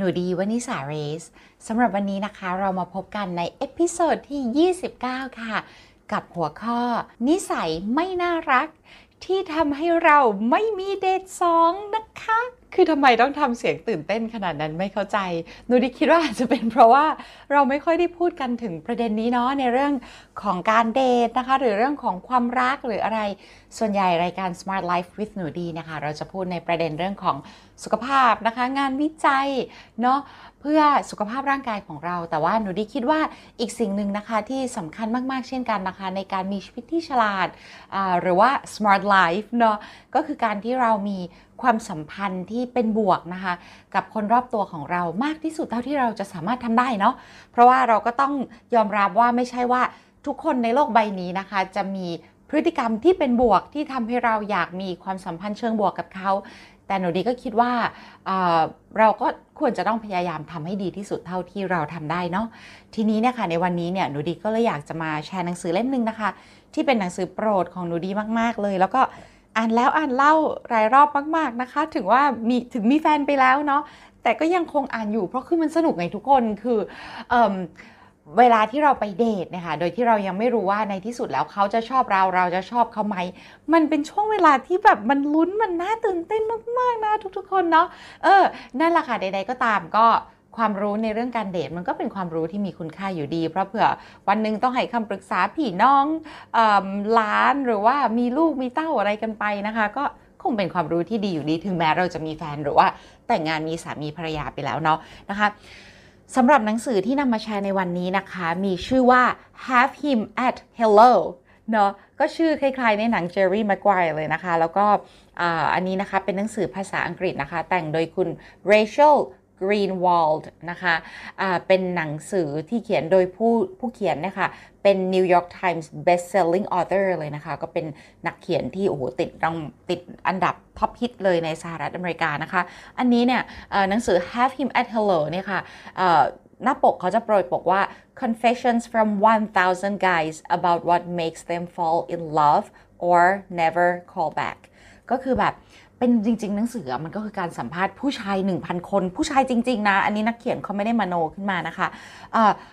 หนูดีวนิสาเรสำหรับวันนี้นะคะเรามาพบกันใน episode ที่ 29 ค่ะ กับหัวข้อ นิสัยไม่น่ารัก ที่ทำให้เราไม่มีเดทสองนะคะ คือทำไมต้องทำเสียงตื่นเต้นขนาดนั้นไม่เข้าใจ หนูดีคิดว่าอาจจะเป็นเพราะว่าเราไม่ค่อยได้พูดกันถึงประเด็นนี้เนาะในเรื่องของการเดทนะคะ หรือเรื่องของความรักหรืออะไรส่วนใหญ่รายการ Smart Life with หนูดีนะคะ เราจะพูดในประเด็นเรื่องของสุขภาพนะคะ งานวิจัยเนาะเพื่อสุขภาพร่างกายของเรา แต่ว่าหนูดีคิดว่าอีกสิ่งหนึ่งนะคะที่สำคัญมาก ๆ เช่นกันนะคะ ในการมีชีวิตที่ฉลาดาหรือว่า smart life เนาะก็คือการที่เรามีความสัมพันธ์ที่เป็นบวกนะคะ กับคนรอบตัวของเรามากที่สุดเท่าที่เราจะสามารถทำได้เนาะเพราะว่าเราก็ต้องยอมรับว่าไม่ใช่ว่าทุกคนในโลกใบนี้นะคะ จะมี พฤติกรรมที่เป็นบวกที่ทำให้เราอยากมีความสัมพันธ์เชิงบวกกับเขา แต่หนูดีก็คิดว่าเเราก็ควรจะต้องพยายามทำให้ดีที่สุดเท่าที่เราทำได้เนาะทีนี้เนี่ยค่ะในวันนี้เนี่ยหนูดีก็เลยอยากจะมาแชร์หนังสือเล่มหนึ่งนะคะ ที่เป็นหนังสือโปรดของหนูดีมาก ๆ เลย แล้วก็อ่านแล้วอ่านเล่ารายรอบมากๆนะคะ ถึงว่ามีถึงมีแฟนไปแล้วเนาะแต่ก็ยังคงอ่านอยู่เพราะคือมันสนุกไงทุกคนคืออ เวลาที่เราไปเดทนะคะโดยที่เรายังไม่รู้ว่าในที่สุดแล้วเขาจะชอบเราเราจะชอบเขาไหม มันเป็นช่วงเวลาที่แบบมันลุ้นมันน่าตื่นเต้นมากๆนะทุกๆคนเนาะเออนั่นแหละค่ะใด ๆ ก็ตามก็ความรู้ในเรื่องการเดทมันก็เป็นความรู้ที่มีคุณค่าอยู่ดี เพราะเผื่อวันหนึ่งต้องให้คำปรึกษาพี่น้องเอมหลานหรือว่ามีลูกมีเต้าอะไรกันไปนะคะ ก็คงเป็นความรู้ที่ดีอยู่ดี ถึงแม้เราจะมีแฟนหรือว่าแต่งงานมีสามีภรรยาไปแล้วเนาะนะคะ สำหรับหนังสือที่นำมาแชร์ในวันนี้นะคะ มีชื่อว่า Have Him at Hello เนาะก็ชื่อคล้ายๆในหนัง Jerry Maguire เลยนะคะ แล้วก็อันนี้นะคะเป็นหนังสือภาษาอังกฤษนะคะ แต่งโดยคุณ Rachel Greenwald นะคะอ่าเป็นหนังสือที่เขียนโดยผู้ผู้เขียนนะคะเป็น New York Times best selling author เลยนะคะ ก็เป็นนักเขียนที่โอ้โหติดรางติดอันดับท็อปฮิตเลยในสหรัฐอเมริกานะคะ อันนี้เนี่ยหนังสือ Have Him at Hello เนี่ยค่ะเอ่อหน้าปกเขาจะโปรยปกว่า Confessions from 1,000 guys about what makes them fall in love or never call back ก็คือแบบ เป็นจริง ๆ หนังสือมันก็คือการสัมภาษณ์ผู้ชาย 1,000 คน ผู้ชายจริง ๆ นะ อันนี้นักเขียนเขาไม่ได้มโนขึ้นมานะคะ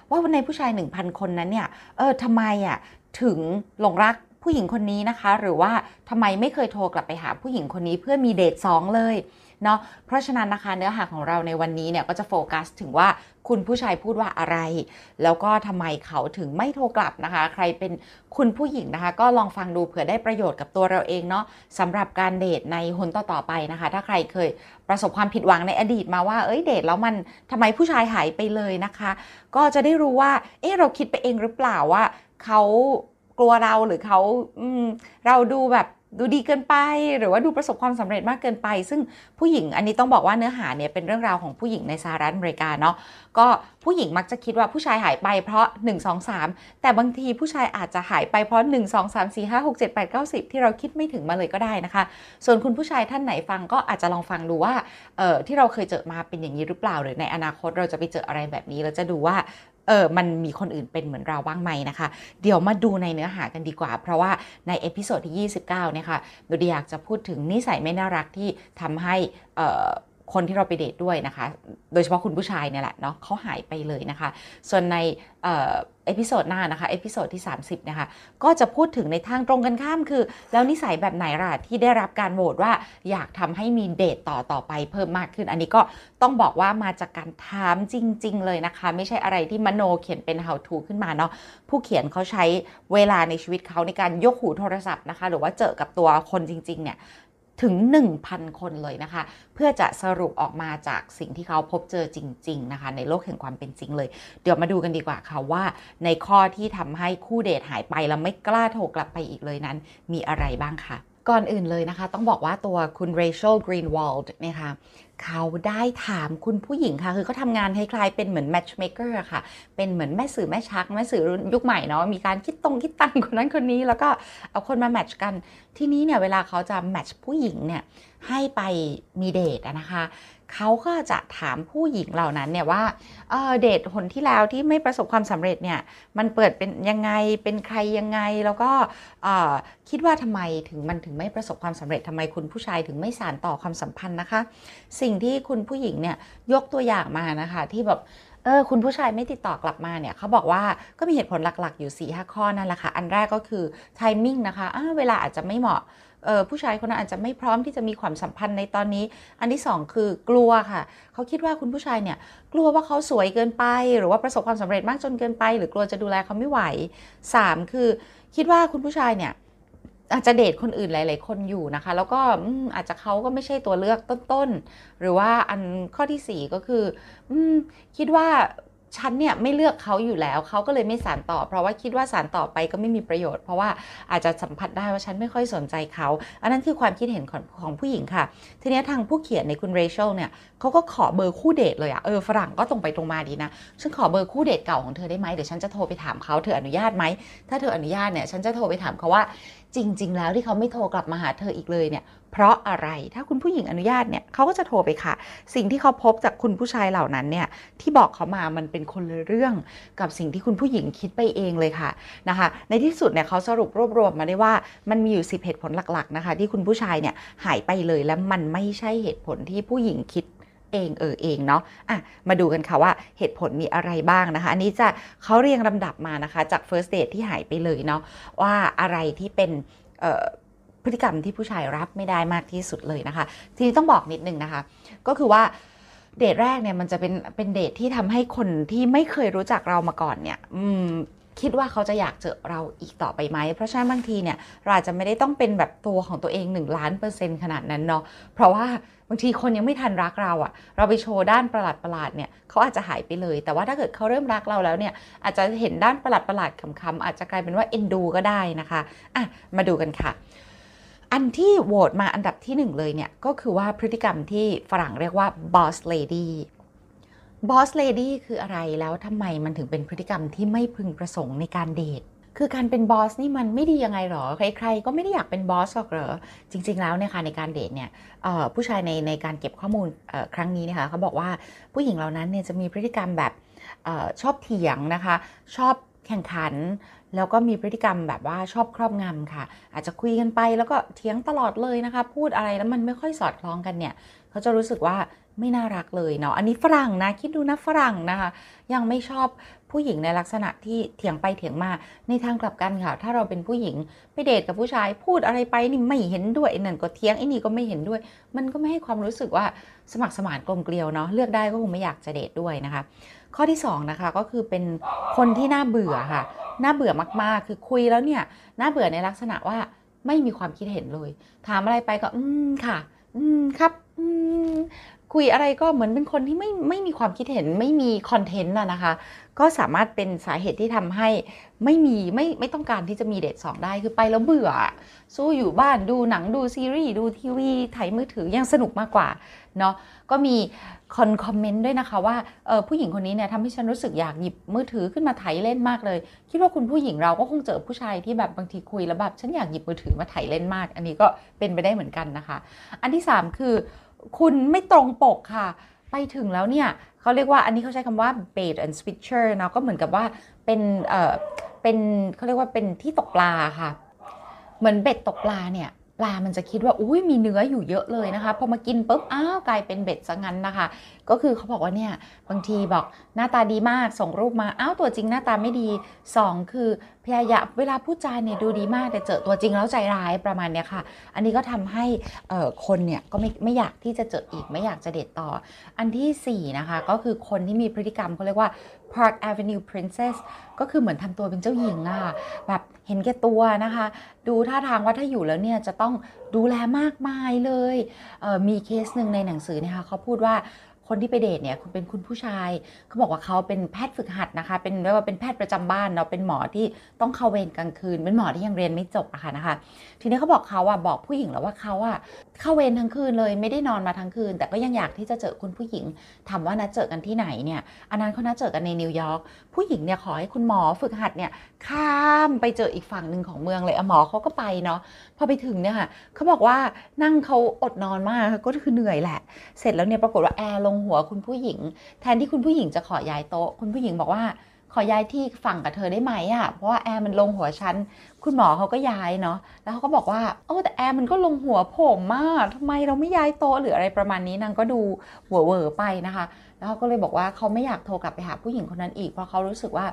ว่าในผู้ชาย 1,000 คนนั้นเนี่ยเออทำไมอะถึงหลงรัก ผู้หญิงคนนี้นะคะ หรือว่าทำไมไม่เคยโทรกลับไปหาผู้หญิงคนนี้เพื่อมีเดทสองเลยเนาะเพราะฉะนั้นนะคะเนื้อหาของเราในวันนี้เนี่ยก็จะโฟกัสถึงว่าคุณผู้ชายพูดว่าอะไร แล้วก็ทำไมเขาถึงไม่โทรกลับนะคะ ใครเป็นคุณผู้หญิงนะคะ ก็ลองฟังดูเผื่อได้ประโยชน์กับตัวเราเองเนาะสำหรับการเดทในหนต่อๆไปนะคะ ถ้าใครเคยประสบความผิดหวังในอดีตมาว่าเอ้ยเดทแล้วมันทำไมผู้ชายหายไปเลยนะคะ ก็จะได้รู้ว่าเอ๊ะเราคิดไปเองหรือเปล่าว่าเขา กลัวเราหรือเขาอืเราดูแบบดูดีเกินไป หรือว่าดูประสบความสำเร็จมากเกินไป ซึ่งผู้หญิงอันนี้ต้องบอกว่าเนื้อหาเนี่ยเป็นเรื่องราวของผู้หญิงในสหรัฐอเมริกาเนาะก็ผู้หญิงมักจะคิดว่าผู้ชายหายไปเพราะ 1 2 3 แต่บางทีผู้ชายอาจจะหายไปเพราะ 1 2 3 4 5 6 7 8 9 10 ที่เราคิดไม่ถึงมาเลยก็ได้นะคะ ส่วนคุณผู้ชายท่านไหนฟังก็อาจจะลองฟังดูว่าเออที่เราเคยเจอมาเป็นอย่างนี้หรือเปล่า หรือในอนาคตเราจะไปเจออะไรแบบนี้เราจะดูว่า เออมันมีคนอื่นเป็นเหมือนเราบ้างไหมนะคะ เดี๋ยวมาดูในเนื้อหากันดีกว่า เพราะว่าใน episode ที่ 29เนี่ยค่ะหนูดีอยากจะพูดถึงนิสัยไม่น่ารักที่ทำให้อ่อ คนที่เราไปเดทด้วยนะคะ โดยเฉพาะคุณผู้ชายเนี่ยแหละเนาะเขาหายไปเลยนะคะ ส่วนในเออ episode หน้านะคะ episode ที่ 30 นะคะ ก็จะพูดถึงในทางตรงกันข้ามคือ แล้วนิสัยแบบไหนล่ะที่ได้รับการโหวตว่าอยากทำให้มีเดทต่อต่อไปเพิ่มมากขึ้น อันนี้ก็ต้องบอกว่ามาจากการถามจริง ๆ เลยนะคะ ไม่ใช่อะไรที่มโนเขียนเป็น how to ขึ้นมาเนาะ ผู้เขียนเขาใช้เวลาในชีวิตเขาในการยกหูโทรศัพท์นะคะ หรือว่าเจอกับตัวคนจริง ๆ เนี่ย ถึง 1,000 คนเลยนะคะ เพื่อจะสรุปออกมาจากสิ่งที่เขาพบเจอจริง ๆ นะคะ ในโลกแห่งความเป็นจริงเลย เดี๋ยวมาดูกันดีกว่าค่ะว่า ในข้อที่ทำให้คู่เดทหายไปแล้วไม่กล้าโทรกลับไปอีกเลยนั้น มีอะไรบ้างคะ ก่อนอื่นเลยนะคะ ต้องบอกว่าตัวคุณเรเชลกรีนวอลด์เนี่ยค่ะเขาได้ถามคุณผู้หญิงค่ะ คือเขาทำงานคล้ายๆเป็นเหมือน matchmaker ค่ะ เป็นเหมือนแม่สื่อแม่ชัก แม่สื่อรุ่นยุคใหม่เนาะ มีการติดตรงติดตังคนนั้นคนนี้ แล้วก็เอาคนมา match กัน ที่นี้เนี่ยเวลาเขาจะ match ผู้หญิงเนี่ยให้ไปมีเดทนะคะเขาก็จะถามผู้หญิงเหล่านั้นเนี่ยว่าเดทคนที่แล้วที่ไม่ประสบความสำเร็จเนี่ยมันเปิดเป็นยังไงเป็นใครยังไงแล้วก็คิดว่าทำไมถึงมันถึงไม่ประสบความสำเร็จทำไมคุณผู้ชายถึงไม่สานต่อความสัมพันธ์นะคะ สิ่งที่คุณผู้หญิงเนี่ยยกตัวอย่างมานะคะที่แบบเออคุณผู้ชายไม่ติดต่อกลับมาเนี่ยเขาบอกว่าก็มีเหตุผลหลักๆ อยู่4ีหข้อนั่นแหละค่ะ อันแรกก็คือไทมิ่งนะคะะเวลาอาจจะไม่เหมาะ ผู้ชายคนนั้นอาจจะไม่พร้อมที่จะมีความสัมพันธ์ในตอนนี้ อันที่ 2 คือกลัวค่ะ เขาคิดว่าคุณผู้ชายเนี่ยกลัวว่าเขาสวยเกินไป หรือว่าประสบความสำเร็จมากจนเกินไป หรือกลัวจะดูแลเขาไม่ไหว 3 คือคิดว่าคุณผู้ชายเนี่ยอาจจะเดทคนอื่นหลาย ๆ คนอยู่นะคะ แล้วก็อาจจะเขาก็ไม่ใช่ตัวเลือกต้น ๆ หรือว่าอันข้อที่ 4 ก็คืออคิดว่า ฉันเนี่ยไม่เลือกเขาอยู่แล้วเขาก็เลยไม่สารต่อ เพราะว่าคิดว่าสารต่อไปก็ไม่มีประโยชน์ เพราะว่าอาจจะสัมผัสได้ว่าฉันไม่ค่อยสนใจเขา อันนั้นคือความคิดเห็นของของผู้หญิงค่ะ ทีนี้ทางผู้เขียนในคุณเรเชลเนี่ยเขาก็ขอเบอร์คู่เดทเลยอะเออฝรั่งก็ตรงไปตรงมาดีนะฉันขอเบอร์คู่เดทเก่าของเธอได้ไหมเดี๋ยวฉันจะโทรไปถามเขาเธออนุญาตไหมถ้าเธออนุญาตเนี่ยฉันจะโทรไปถามเขาว่า จริง ๆ แล้วที่เขาไม่โทรกลับมาหาเธออีกเลยเนี่ย เพราะอะไรถ้าคุณผู้หญิงอนุญาตเนี่ยเขาก็จะโทรไปค่ะ สิ่งที่เขาพบจากคุณผู้ชายเหล่านั้นเนี่ยที่บอกเขามามันเป็นคนละเรื่อง กับสิ่งที่คุณผู้หญิงคิดไปเองเลยค่ะนะคะ ในที่สุดเนี่ยเขาสรุปรวบรวมมาได้ว่ามันมีอยู่สิเหตุผลหลักๆนะคะ ที่คุณผู้ชายเนี่ยหายไปเลยและมันไม่ใช่เหตุผลที่ผู้หญิงคิด เองเออเองเนาะอะมาดูกันค่ะว่าเหตุผลมีอะไรบ้างนะคะ อันนี้จะเขาเรียงลำดับมานะคะ จาก first date ที่หายไปเลยเนาะว่าอะไรที่เป็นพฤติกรรมที่ผู้ชายรับไม่ได้มากที่สุดเลยนะคะ ทีนี้ต้องบอกนิดนึงนะคะ ก็คือว่าเดทแรกเนี่ยมันจะเป็นเป็นเดทที่ทำให้คนที่ไม่เคยรู้จักเรามาก่อนเนี่ย คิดว่าเขาจะอยากเจอเราอีกต่อไปไหม เพราะฉะนั้นบางทีเนี่ยเราอาจจะไม่ได้ต้องเป็นแบบตัวของตัวเอง1ล้านเปอร์เซ็นต์ขนาดนั้นเนาะ เพราะว่าบางทีคนยังไม่ทันรักเราอะเราไปโชว์ด้านประหลาดประหลาดเนี่ยเขาอาจจะหายไปเลย แต่ว่าถ้าเกิดเขาเริ่มรักเราแล้วเนี่ยอาจจะเห็นด้านประหลาดประหลาดคำๆอาจจะกลายเป็นว่าเอ็นดูก็ได้นะคะอะมาดูกันค่ะอันที่โหวตมาอันดับที่หนึ่งเลยเนี่ย ก็คือว่าพฤติกรรมที่ฝรั่งเรียกว่า boss lady boss lady คืออะไรแล้วทำไมมันถึงเป็นพฤติกรรมที่ไม่พึงประสงค์ในการเดท คือการเป็นบอสนี่มันไม่ดียังไงหรอ ใครๆ ก็ไม่ได้อยากเป็นบอสหรอกเหรอ จริง ๆ แล้วเนี่ยค่ะในการเดทเนี่ยผู้ชายในในการเก็บข้อมูลครั้งนี้นะคะเขาบอกว่าผู้หญิงเหล่านั้นเนี่ยจะมีพฤติกรรมแบบอชอบเถียงนะคะ ชอบแข่งขัน แล้วก็มีพฤติกรรมแบบว่าชอบครอบงำค่ะ อาจจะคุยกันไปแล้วก็เถียงตลอดเลยนะคะ พูดอะไรแล้วมันไม่ค่อยสอดคล้องกันเนี่ย เขาจะรู้สึกว่า ไม่น่ารักเลยเนาะ อันนี้ฝรั่งนะ คิดดูนะฝรั่งนะคะ ยังไม่ชอบผู้หญิงในลักษณะที่เถียงไปเถียงมา ในทางกลับกันค่ะ ถ้าเราเป็นผู้หญิงไปเดทกับผู้ชายพูดอะไรไปนี่ไม่เห็นด้วยนั่นก็เถียงไอ้นี่ก็ไม่เห็นด้วย มันก็ไม่ให้ความรู้สึกว่าสมัครสมานกลมเกลียวเนาะ เลือกได้ก็คงไม่อยากจะเดทด้วยนะคะ ข้อที่2นะคะก็คือเป็นคนที่น่าเบื่อค่ะ น่าเบื่อมากๆ คือคุยแล้วเนี่ย น่าเบื่อในลักษณะว่าไม่มีความคิดเห็นเลย ถามอะไรไปก็ อืมค่ะ อืมครับ อืม คุยอะไรก็เหมือนเป็นคนที่ไม่ไม่มีความคิดเห็นไม่มีคอนเทนต์นะนะคะ ก็สามารถเป็นสาเหตุที่ทำให้ไม่มีไม่ไม่ต้องการที่จะมีเดทสองได้คือไปแล้วเบื่อ สู้อยู่บ้านดูหนังดูซีรีส์ดูทีวีถ่ายมือถือยังสนุกมากกว่าเนาะก็มีคอนคอมเมนต์ด้วยนะคะว่าเออผู้หญิงคนนี้เนี่ยทำให้ฉันรู้สึกอยากหยิบมือถือขึ้นมาถ่ายเล่นมากเลย คิดว่าคุณผู้หญิงเราก็คงเจอผู้ชายที่แบบบางทีคุยแล้วแบบฉันอยากหยิบมือถือมาถ่ายเล่นมาก อันนี้ก็เป็นไปได้เหมือนกันนะคะ อันที่ 3 คือ คุณไม่ตรงปกค่ะ ไปถึงแล้วเนี่ยเขาเรียกว่าอันนี้เขาใช้คำว่า bait and switcher เนาะก็เหมือนกับว่าเป็นเออเป็นเขาเรียกว่าเป็นที่ตกปลาค่ะ เหมือนเบ็ดตกปลาเนี่ยปลามันจะคิดว่าอุ้ยมีเนื้ออยู่เยอะเลยนะคะ พอมากินปุ๊บ อ้าวกลายเป็นเบ็ดซะงั้นนะคะ ก็คือเขาบอกว่าเนี่ย บางทีบอกหน้าตาดีมากส่งรูปมา อ้าวตัวจริงหน้าตาไม่ดี 2 คือ พยายามเวลาพูดจาเนี่ยดูดีมากแต่เจอตัวจริงแล้วใจร้ายประมาณเนี้ยค่ะ อันนี้ก็ทำให้คนเนี่ยก็ไม่ไม่อยากที่จะเจออีกไม่อยากจะเดทต่อ อันที่ 4 นะคะ ก็คือคนที่มีพฤติกรรมเขาเรียกว่า Park Avenue Princess ก็คือเหมือนทำตัวเป็นเจ้าหญิงอะแบบเห็นแก่ตัวนะคะ ดูท่าทางว่าถ้าอยู่แล้วเนี่ยจะต้องดูแลมากมายเลยเมีเคสหนึ่งในหนังสือนะคะเขาพูดว่า คนที่ไปเดทเนี่ยคุณเป็นคุณผู้ชายเขาบอกว่าเขาเป็นแพทย์ฝึกหัดนะคะ เป็นเรียกว่าเป็นแพทย์ประจำบ้านเนาะเป็นหมอที่ต้องเข้าเวรกลางคืน เป็นหมอที่ยังเรียนไม่จบอะค่ะนะคะ ทีนี้เขาบอกเขาอะบอกผู้หญิงแล้วว่าเขาอะเข้าเวรทั้งคืนเลยไม่ได้นอนมาทั้งคืน แต่ก็ยังอยากที่จะเจอคุณผู้หญิงถามว่านัดเจอกันที่ไหนเนี่ยอันนั้นเขานัดเจอกันในนิวยอร์กผู้หญิงเนี่ยขอให้คุณหมอฝึกหัดเนี่ยข้ามไปเจออีกฝั่งหนึ่งของเมืองเลยอะหมอเขาก็ไปเนาะพอไปถึงเนี่ยค่ะเขาบอกว่านั่งเขาอดนอนมากก็คือเหนื่อยแหละ เสร็จแล้วเนี่ยปรากฏว่าแอร์ลงหัวคุณผู้หญิง แทนที่คุณผู้หญิงจะขอย้ายโต๊ะ คุณผู้หญิงบอกว่าขอย้ายที่ฝั่งกับเธอได้ไหมอะ่ะ เพราะว่าแอร์มันลงหัวฉัน คุณหมอเขาก็ย้ายเนาะ แล้วเขาก็บอกว่า โอ้แต่แอร์มันก็ลงหัวผมมากทำไมเราไม่ย้ายโต๊ะหรืออะไรประมาณนี้นางก็ดูหัวเวอไปนะคะ แล้วเขาก็เลยบอกว่าเขาไม่อยากโทรกลับไปหาผู้หญิงคนนั้นอีก เพราะเขารู้สึกว่า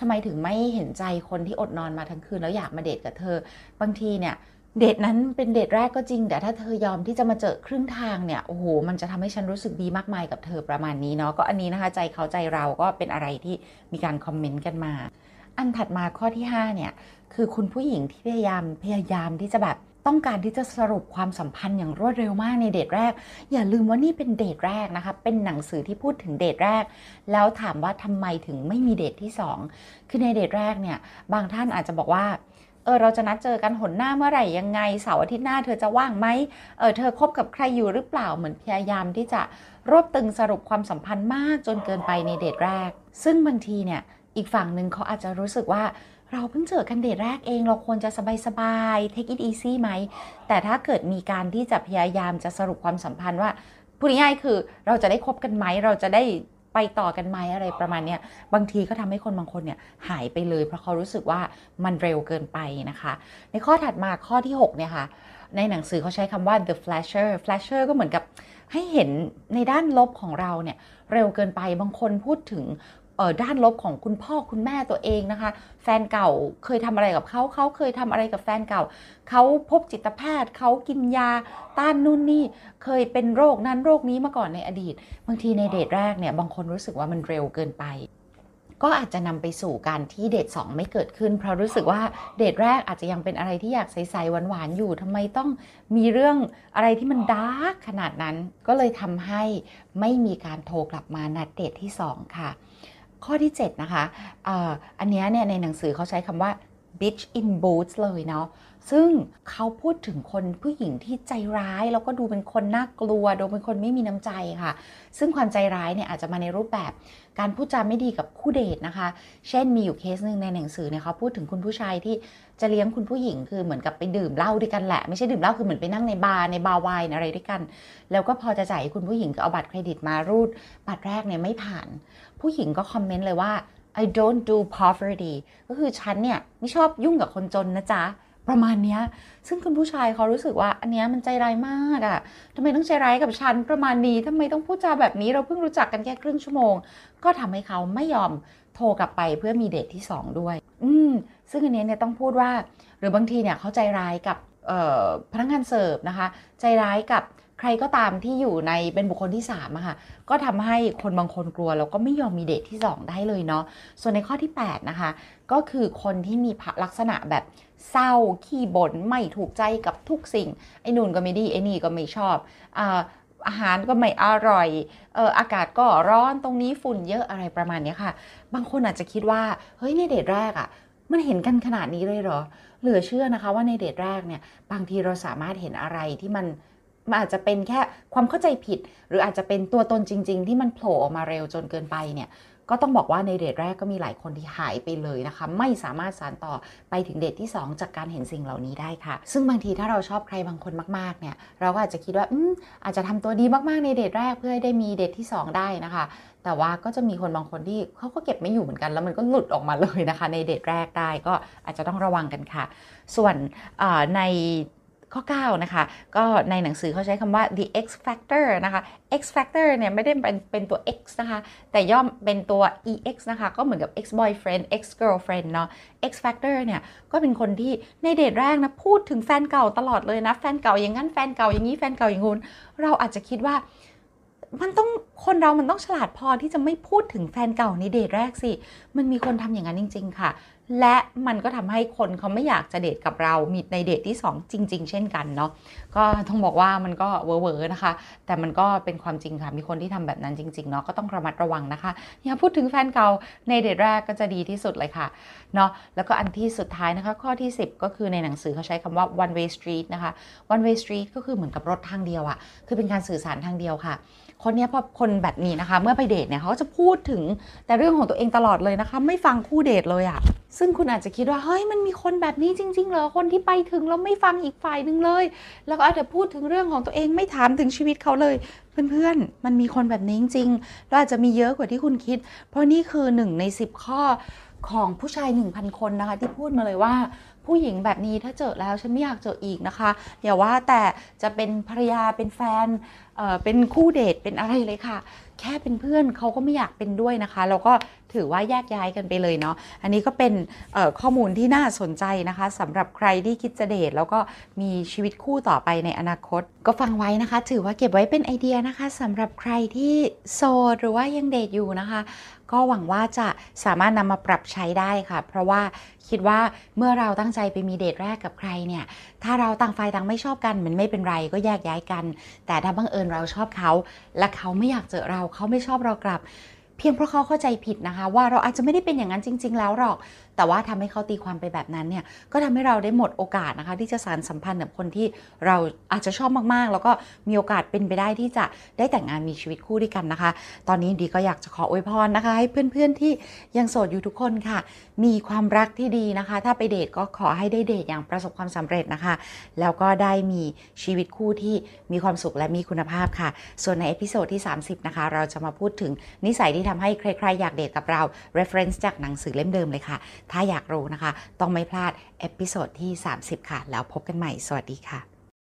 ทำไมถึงไม่เห็นใจคนที่อดนอนมาทั้งคืนแล้วอยากมาเดทกับเธอ บางทีเนี่ย เดทนั้นเป็นเดทแรกก็จริง แต่ถ้าเธอยอมที่จะมาเจอครึ่งทางเนี่ยโอ้โหมันจะทำให้ฉันรู้สึกดีมากมายกับเธอประมาณนี้เนาะก็อันนี้นะคะใจเขาใจเราก็เป็นอะไรที่มีการคอมเมนต์กันมา อันถัดมาข้อที่ 5 เนี่ย คือคุณผู้หญิงที่พยายามพยายามที่จะแบบต้องการที่จะสรุปความสัมพันธ์อย่างรวดเร็วมากในเดทแรก อย่าลืมว่านี่เป็นเดทแรกนะคะเป็นหนังสือที่พูดถึงเดทแรก แล้วถามว่าทำไมถึงไม่มีเดทที่ 2 คือในเดทแรกเนี่ยบางท่านอาจจะบอกว่า เออเราจะนัดเจอกันหนหน้าเมื่อไหร่ยังไงเสาร์อาทิตย์หน้าเธอจะว่างไหมเออเธอคบกับใครอยู่หรือเปล่าเหมือนพยายามที่จะรวบตึงสรุปความสัมพันธ์มากจนเกินไปในเดทแรก ซึ่งบางทีเนี่ยอีกฝั่งหนึ่งเขาอาจจะรู้สึกว่าเราเพิ่งเจอกันเดทแรกเองเราควรจะสบายๆ take it easy ไหม แต่ถ้าเกิดมีการที่จะพยายามจะสรุปความสัมพันธ์ว่าพูดง่ายๆคือเราจะได้คบกันไหม เราจะได้ ไปต่อกันไหมอะไรประมาณนี้บางทีก็ทำให้คนบางคนเนี่ยหายไปเลย เพราะเขารู้สึกว่ามันเร็วเกินไปนะคะ ในข้อถัดมาข้อที่ 6 เนี่ยค่ะ ในหนังสือเขาใช้คำว่า the flasher flasher ก็เหมือนกับให้เห็นในด้านลบของเราเนี่ยเร็วเกินไปบางคนพูดถึง ด้านลบของคุณพ่อคุณแม่ตัวเองนะคะ แฟนเก่าเคยทำอะไรกับเขาเขาเคยทำอะไรกับแฟนเก่า เขาพบจิตแพทย์เขากินยาต้านนู่นนี่เคยเป็นโรคนั้นโรคนี้มาก่อนในอดีต บางทีในเดทแรกเนี่ยบางคนรู้สึกว่ามันเร็วเกินไปก็อาจจะนำไปสู่การที่เดทสองไม่เกิดขึ้น เพราะรู้สึกว่าเดทแรกอาจจะยังเป็นอะไรที่อยากใสๆหวานๆอยู่ทำไมต้องมีเรื่องอะไรที่มันดาร์กขนาดนั้น ก็เลยทำให้ไม่มีการโทรกลับมานัดเดทที่ 2 ค่ะ ข้อที่ 7 นะคะอันนี้เนี่ยในหนังสือเขาใช้คำว่า bitch in boots เลยเนาะ ซึ่งเขาพูดถึงคนผู้หญิงที่ใจร้าย แล้วก็ดูเป็นคนน่ากลัว ดูเป็นคนไม่มีน้ำใจค่ะ ซึ่งความใจร้ายเนี่ยอาจจะมาในรูปแบบการพูดจาไม่ดีกับคู่เดทนะคะ เช่นมีอยู่เคสหนึ่งในหนังสือเนี่ยเขาพูดถึงคุณผู้ชายที่จะเลี้ยงคุณผู้หญิงคือเหมือนกับไปดื่มเหล้าด้วยกันแหละ ไม่ใช่ดื่มเหล้าคือเหมือนไปนั่งในบาร์ในบาร์ไวน์อะไรด้วยกัน แล้วก็พอจะจ่ายคุณผู้หญิงก็เอาบัตรเครดิตมารูด บัตรแรกเนี่ยไม่ผ่าน ผู้หญิงก็คอมเมนต์เลยว่า I don't do poverty ก็คือฉันเนี่ยไม่ชอบยุ่งกับคนจนนะจ๊ะ ประมาณนี้ ซึ่งคุณผู้ชายเขารู้สึกว่า อันนี้มันใจร้ายมากอะ่ะทำไมต้องใจร้ายกับฉันประมาณนี้ทำไมต้องพูดจาแบบนี้เราเพิ่งรู้จักกันแค่ครึ่งชั่วโมง ก็ทำให้เขาไม่ยอมโทรกลับไปเพื่อมีเดทที่ 2 ด้วย อืม ซึ่งอันนี้เนี่ยต้องพูดว่า หรือบางทีเนี่ยเขาใจร้ายกับพนักงานเสิร์ฟนะคะ ใจร้ายกับ ใครก็ตามที่อยู่ในเป็นบุคคลที่3อะค่ะก็ทำให้คนบางคนกลัวแล้วก็ไม่ยอมมีเดทที่ 2 ได้เลยเนาะส่วนในข้อที่ 8 นะคะ ก็คือคนที่มีลักษณะแบบเศร้าขี้บน่นไม่ถูกใจกับทุกสิ่ง ไอ้นู่นก็ไม่ดีไอ้นี่ก็ไม่ชอบออาหารก็ไม่อร่อยเอออากาศก็ร้อนตรงนี้ฝุ่นเยอะอะไรประมาณนี้ค่ะ บางคนอาจจะคิดว่า เฮ้ยในเดทแรกอะ่ะ มันเห็นกันขนาดนี้เลยเหรอ เหลือเชื่อนะคะว่าในเดทแรกเนี่ย บางทีเราสามารถเห็นอะไรที่มัน มันอาจจะเป็นแค่ความเข้าใจผิด หรืออาจจะเป็นตัวตนจริง ๆ ที่มันโผล่ออกมาเร็วจนเกินไปเนี่ยก็ต้องบอกว่าในเดทแรกก็มีหลายคนที่หายไปเลยนะคะ ไม่สามารถสานต่อไปถึงเดทที่ 2 จากการเห็นสิ่งเหล่านี้ได้ค่ะ ซึ่งบางทีถ้าเราชอบใครบางคนมากๆเนี่ยเราก็อาจจะคิดว่าอืมอาจจะทำตัวดีมากๆในเดทแรกเพื่อให้ได้มีเดทที่ 2 ได้นะคะ แต่ว่าก็จะมีคนบางคนที่เขาก็เก็บไม่อยู่เหมือนกัน แล้วมันก็หลุดออกมาเลยนะคะ ในเดทแรกได้ก็อาจจะต้องระวังกันค่ะ ส่วนใน ข้อ 9 นะคะ ก็ในหนังสือเขาใช้คำว่า the X factor นะคะ X factor เนี่ยไม่ได้เป็นเป็นตัว X นะคะ แต่ย่อมเป็นตัว EX นะคะ ก็เหมือนกับ X boyfriend X girlfriend เนาะ X factor เนี่ยก็เป็นคนที่ในเดทแรกนะพูดถึงแฟนเก่าตลอดเลยนะ แฟนเก่าอย่างนั้นแฟนเก่าอย่างนี้แฟนเก่าอย่างงู้นเราอาจจะคิดว่ามันต้องคนเรามันต้องฉลาดพอที่จะไม่พูดถึงแฟนเก่าในเดทแรกสิ มันมีคนทำอย่างนั้นจริง ๆ ค่ะ และมันก็ทำให้คนเขาไม่อยากจะเดทกับเรา มีในเดทที่ 2 จริง ๆ เช่นกันเนาะ ก็ต้องบอกว่ามันก็เวอร์นะคะ แต่มันก็เป็นความจริงค่ะ มีคนที่ทำแบบนั้นจริง ๆ เนาะ ก็ต้องระมัดระวังนะคะ อย่าพูดถึงแฟนเก่า ในเดทแรกก็จะดีที่สุดเลยค่ะ เนาะ แล้วก็อันที่สุดท้ายนะคะ ข้อที่ 10 ก็คือในหนังสือเขาใช้คำว่า one way street นะคะ one way street ก็คือเหมือนกับรถทางเดียวอะคือเป็นการสื่อสารทางเดียวค่ะ คนเนี้ยพอคนแบบนี้นะคะ เมื่อไปเดทเนี่ยเขาจะพูดถึงแต่เรื่องของตัวเองตลอดเลยนะคะ ไม่ฟังคู่เดทเลยอะซึ่งคุณอาจจะคิดว่าเฮ้ยมันมีคนแบบนี้จริง ๆ เหรอคนที่ไปถึงแล้วไม่ฟังอีกฝ่ายหนึ่งเลย แล้วก็อาจจะพูดถึงเรื่องของตัวเองไม่ถามถึงชีวิตเขาเลย เพื่อนๆ มันมีคนแบบนี้จริงๆแล้วอาจจะมีเยอะกว่าที่คุณคิด เพราะนี่คือหนึ่งใน 10 ข้อของผู้ชาย 1,000 คนนะคะ ที่พูดมาเลยว่า ผู้หญิงแบบนี้ถ้าเจอแล้วฉันไม่อยากเจออีกนะคะอย่าว่าแต่จะเป็นภรรยาเป็นแฟนเอ่อเป็นคู่เดทเป็นอะไรเลยค่ะ แค่เป็นเพื่อนเขาก็ไม่อยากเป็นด้วยนะคะแล้วก็ถือว่าแยกย้ายกันไปเลยเนาะอันนี้ก็เป็นข้อมูลที่น่าสนใจนะคะสำหรับใครที่คิดจะเดทแล้วก็มีชีวิตคู่ต่อไปในอนาคต ก็ฟังไว้นะคะ ถือว่าเก็บไว้เป็นไอเดียนะคะสำหรับใครที่โสดหรือว่ายังเดทอยู่นะคะ ก็หวังว่าจะสามารถนำมาปรับใช้ได้ค่ะ เพราะว่าคิดว่าเมื่อเราตั้งใจไปมีเดทแรกกับใครเนี่ย ถ้าเราต่างฝ่ายต่างไม่ชอบกันมันไม่เป็นไรก็แยกย้ายกัน แต่ถ้าบังเอิญเราชอบเขา และเขาไม่อยากเจอเราเขาไม่ชอบเรากลับ เพียงเพราะเขาเข้าใจผิดนะคะ ว่าเราอาจจะไม่ได้เป็นอย่างนั้นจริง ๆ แล้วหรอก แต่ว่าทำให้เขาตีความไปแบบนั้นเนี่ยก็ทำให้เราได้หมดโอกาสนะคะ ที่จะสานสัมพันธ์กับคนที่เราอาจจะชอบมากๆ แล้วก็มีโอกาสเป็นไปได้ที่จะได้แต่งงานมีชีวิตคู่ด้วยกันนะคะ ตอนนี้หนูดีก็อยากจะขออวยพรนะคะ ให้เพื่อนๆที่ยังโสดอยู่ทุกคนค่ะ มีความรักที่ดีนะคะ ถ้าไปเดทก็ขอให้ได้เดทอย่างประสบความสำเร็จนะคะ แล้วก็ได้มีชีวิตคู่ที่มีความสุขและมีคุณภาพค่ะ ส่วนใน episode ที่ 30 นะคะ เราจะมาพูดถึงนิสัยที่ทำให้ใครๆอยากเดทกับเรา reference จากหนังสือเล่มเดิมเลยค่ะถ้าอยากรู้นะคะ ต้องไม่พลาด episode ที่ 30 ค่ะ แล้วพบกันใหม่ สวัสดีค่ะ